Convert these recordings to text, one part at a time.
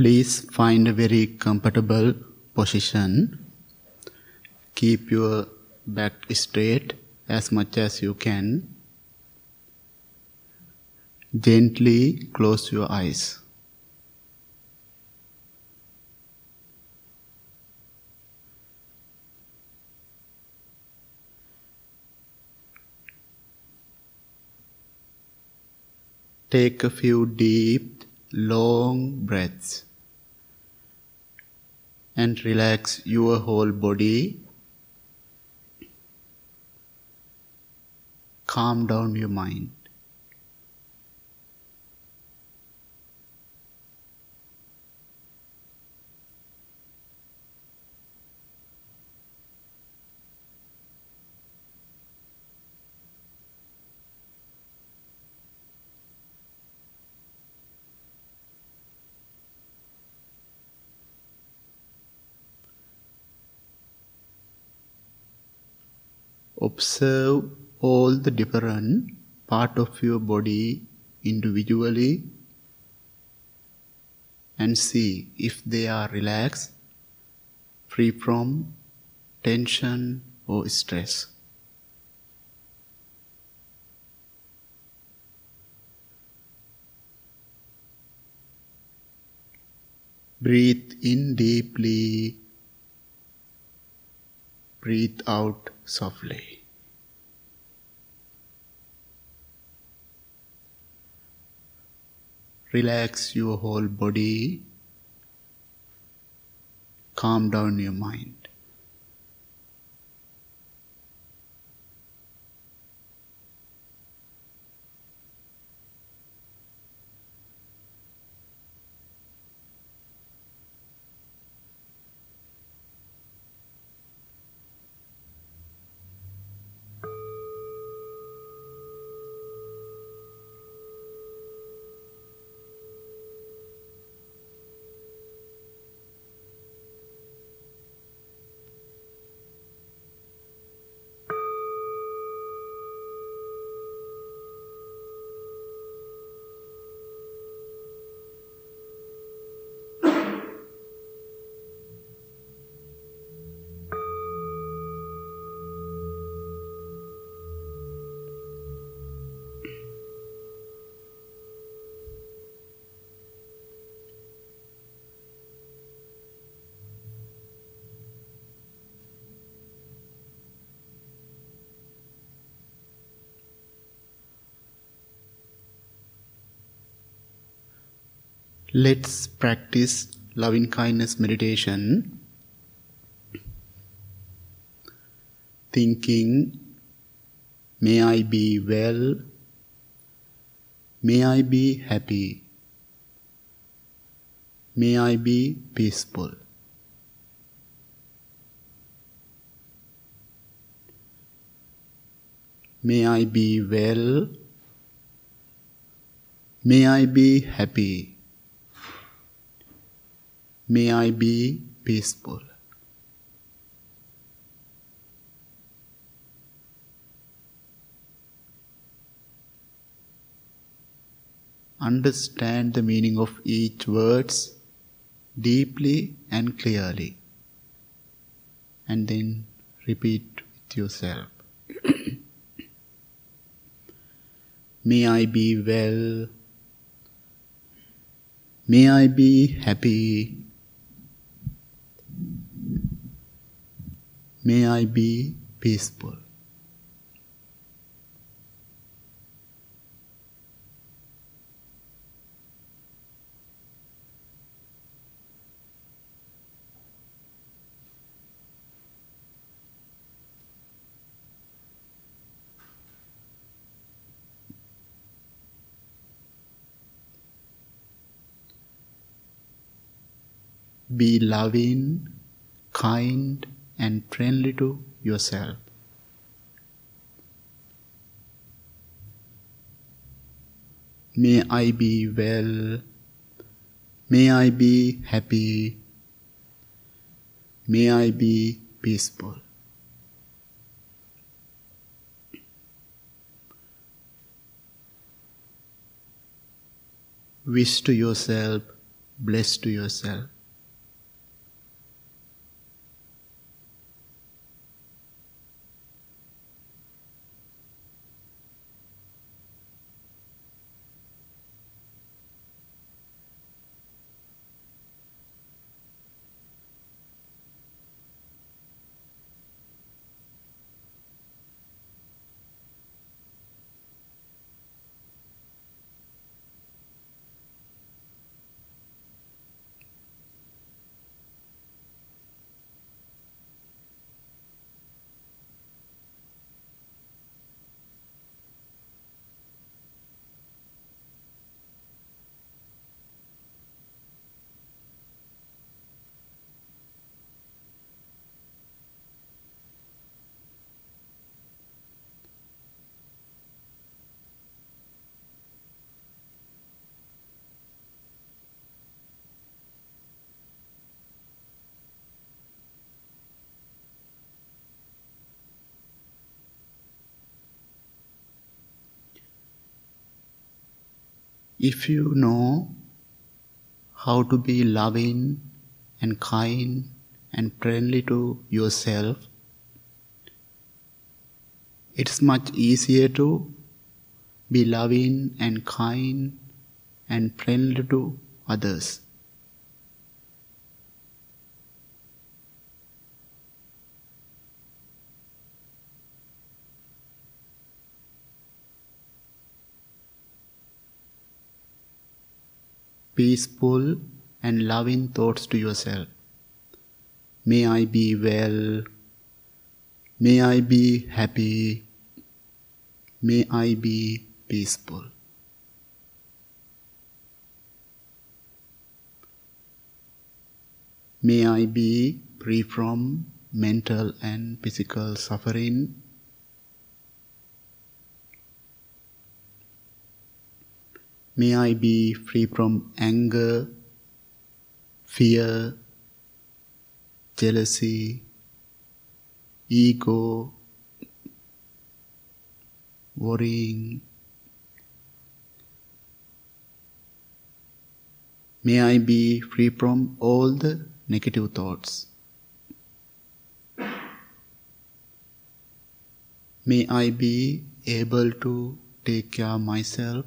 Please find a very comfortable position. Keep your back straight as much as you can. Gently close your eyes. Take a few deep, long breaths and relax your whole body. Calm down your mind. Observe all the different part of your body individually and see if they are relaxed, free from tension or stress. Breathe in deeply, breathe out softly. Relax your whole body. Calm down your mind. Let's practice loving kindness meditation. Thinking, may I be well, may I be happy, may I be peaceful. May I be well, may I be happy. May I be peaceful. Understand the meaning of each words deeply and clearly. And then repeat with yourself. May I be well. May I be happy. May I be peaceful. Be loving, kind, and friendly to yourself. May I be well. May I be happy. May I be peaceful. Wish to yourself bless to yourself. If you know how to be loving and kind and friendly to yourself, it's much easier to be loving and kind and friendly to others. Peaceful and loving thoughts to yourself. May I be well. May I be happy. May I be peaceful. May I be free from mental and physical suffering May I be free from anger, fear, jealousy, ego, worrying. May I be free from all the negative thoughts. May I be able to take care of myself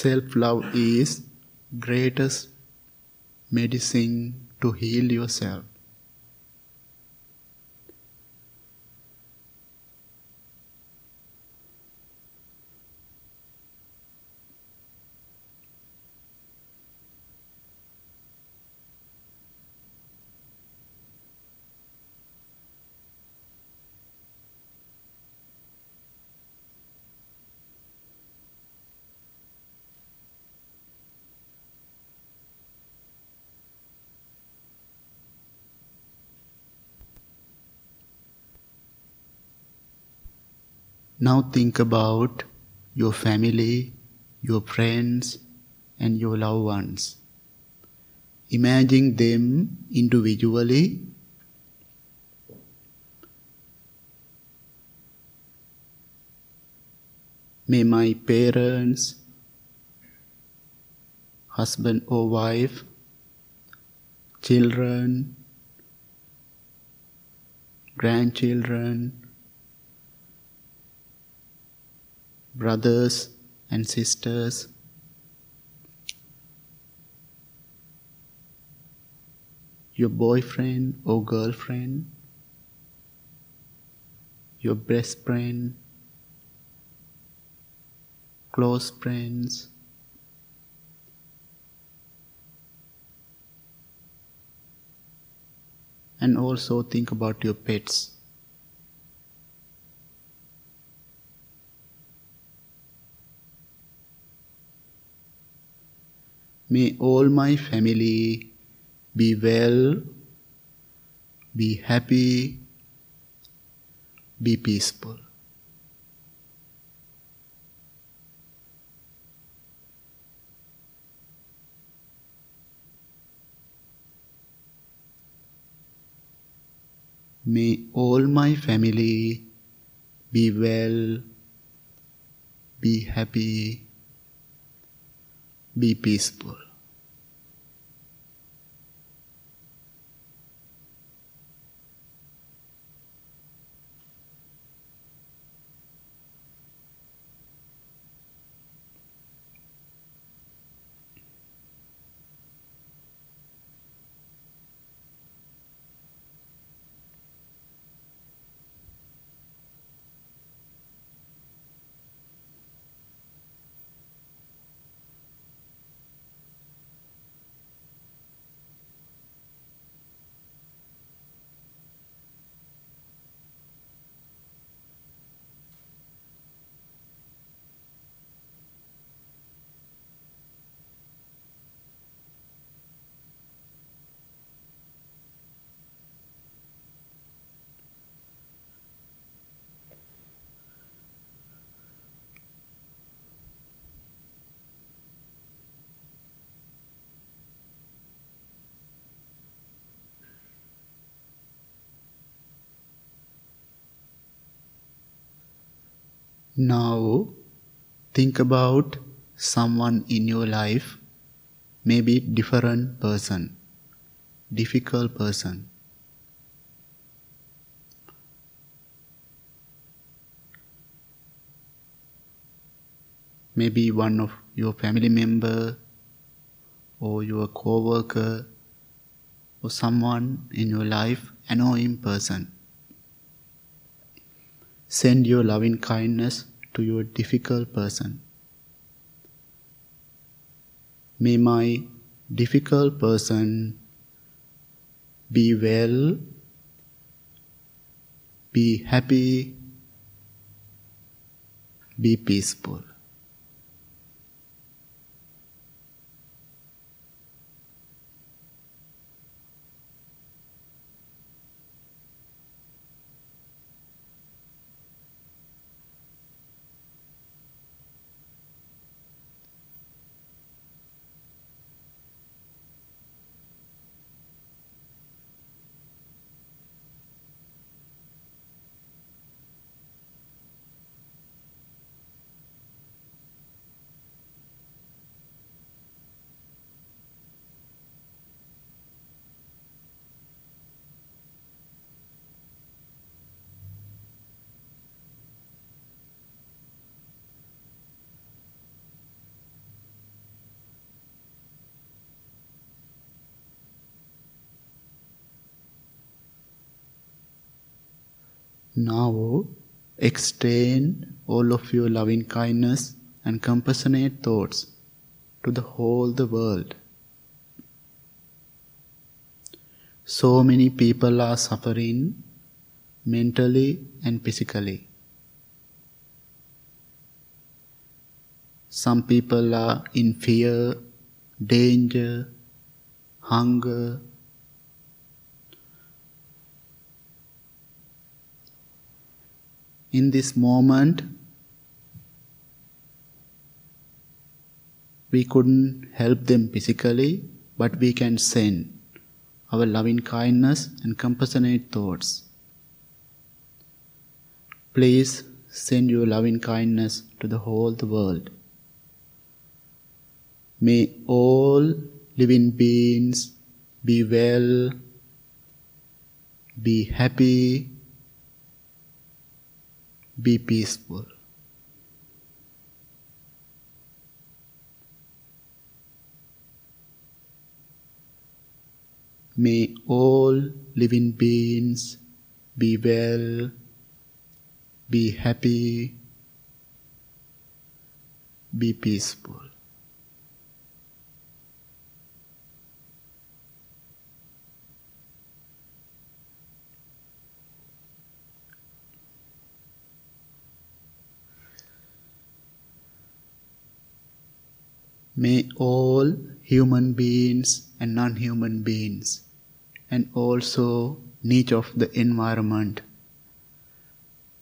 Self love is greatest medicine to heal yourself. Now think about your family, your friends, and your loved ones. Imagine them individually. May my parents, husband or wife, children, grandchildren, brothers and sisters. Your boyfriend or girlfriend, your best friend, close friends, and also think about your pets. May all my family be well, be happy, be peaceful. May all my family be well, be happy, be peaceful. Now think about someone in your life, maybe different person, difficult person. Maybe one of your family member or your co-worker or someone in your life annoying person. Send your loving kindness to your difficult person. May my difficult person be well, be happy, be peaceful. Now extend all of your loving kindness and compassionate thoughts to the whole the world. So many people are suffering mentally and physically. Some people are in fear, danger, hunger, in this moment, we couldn't help them physically, but we can send our loving kindness and compassionate thoughts. Please send your loving kindness to the whole the world. May all living beings be well, be happy, be peaceful. May all living beings be well, be happy, be peaceful. May all human beings and non human beings, and also niche of the environment,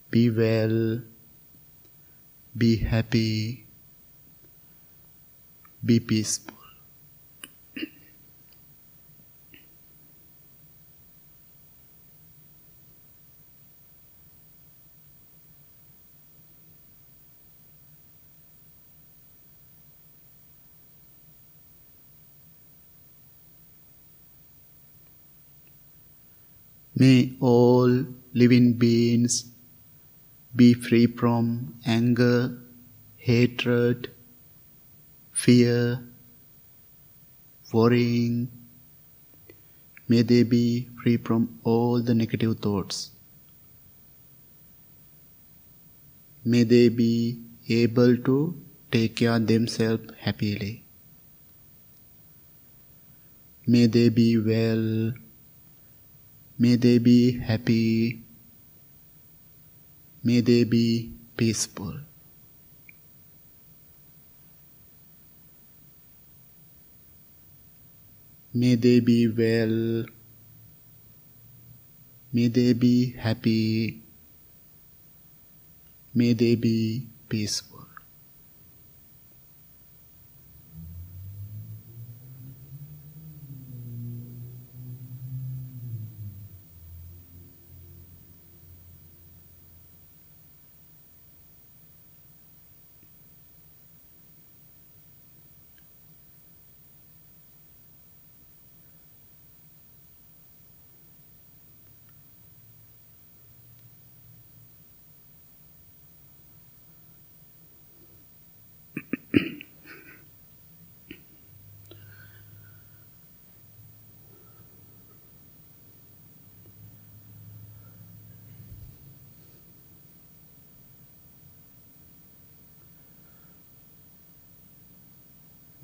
be well, be happy, be peaceful. May all living beings be free from anger, hatred, fear, worrying. May they be free from all the negative thoughts. May they be able to take care of themselves happily. May they be well May they be happy. May they be peaceful. May they be well. May they be happy. May they be peaceful.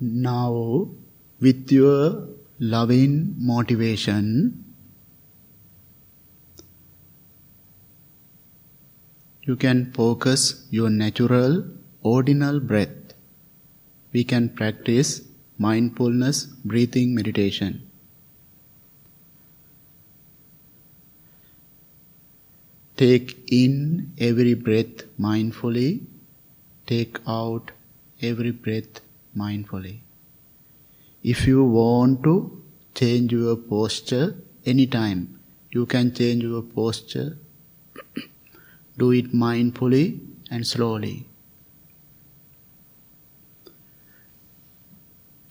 Now, with your loving motivation, you can focus your natural, ordinal breath. We can practice mindfulness breathing meditation. Take in every breath mindfully, take out every breath mindfully. If you want to change your posture anytime, you can change your posture. Do it mindfully and slowly.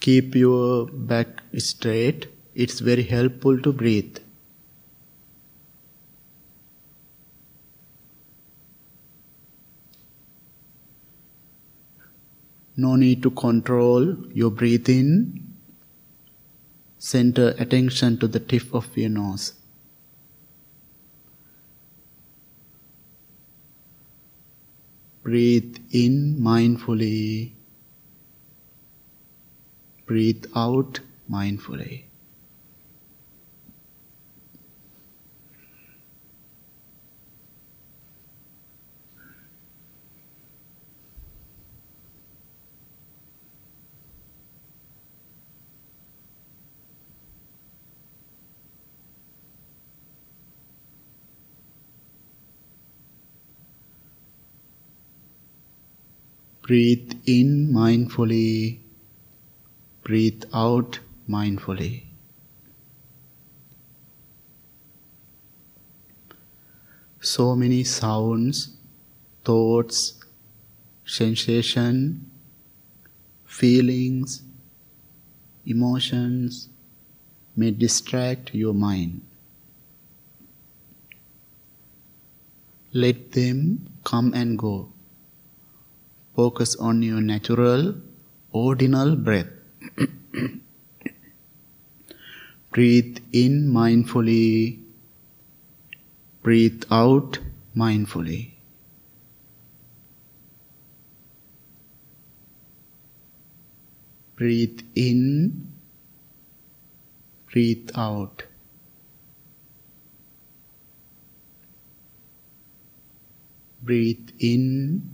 Keep your back straight. It's very helpful to breathe. No need to control your breathing. Center attention to the tip of your nose. Breathe in mindfully. Breathe out mindfully. Breathe in mindfully, breathe out mindfully. So many sounds, thoughts, sensation, feelings, emotions may distract your mind. Let them come and go. Focus on your natural, ordinal breath. breathe in mindfully, breathe out mindfully. Breathe in, breathe out. Breathe in,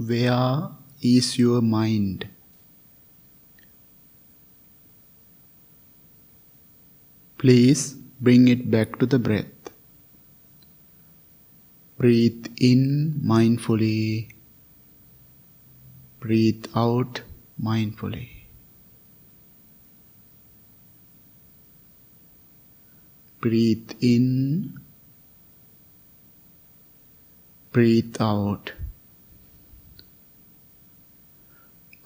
Where is your mind? Please bring it back to the breath. Breathe in mindfully. Breathe out mindfully. Breathe in. Breathe out.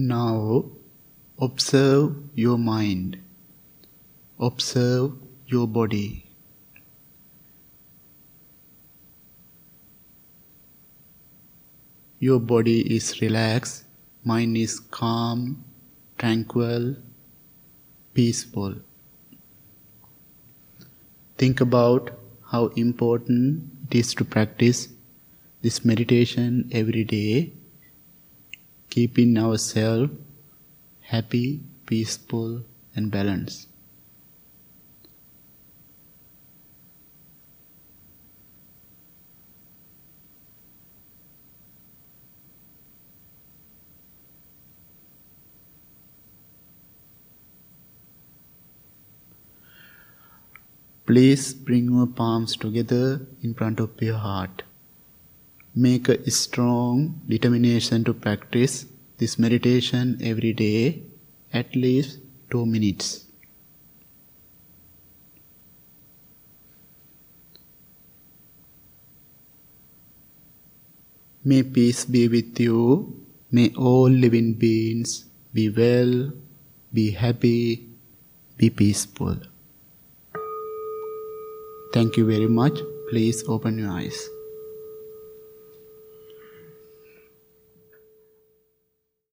Now observe your mind. Observe your body. Your body is relaxed, mind is calm, tranquil, peaceful. Think about how important it is to practice this meditation every day, keeping ourselves happy, peaceful, and balanced. Please bring your palms together in front of your heart. Make a strong determination to practice this meditation every day, at least two minutes. May peace be with you. May all living beings be well, be happy, be peaceful. Thank you very much. Please open your eyes.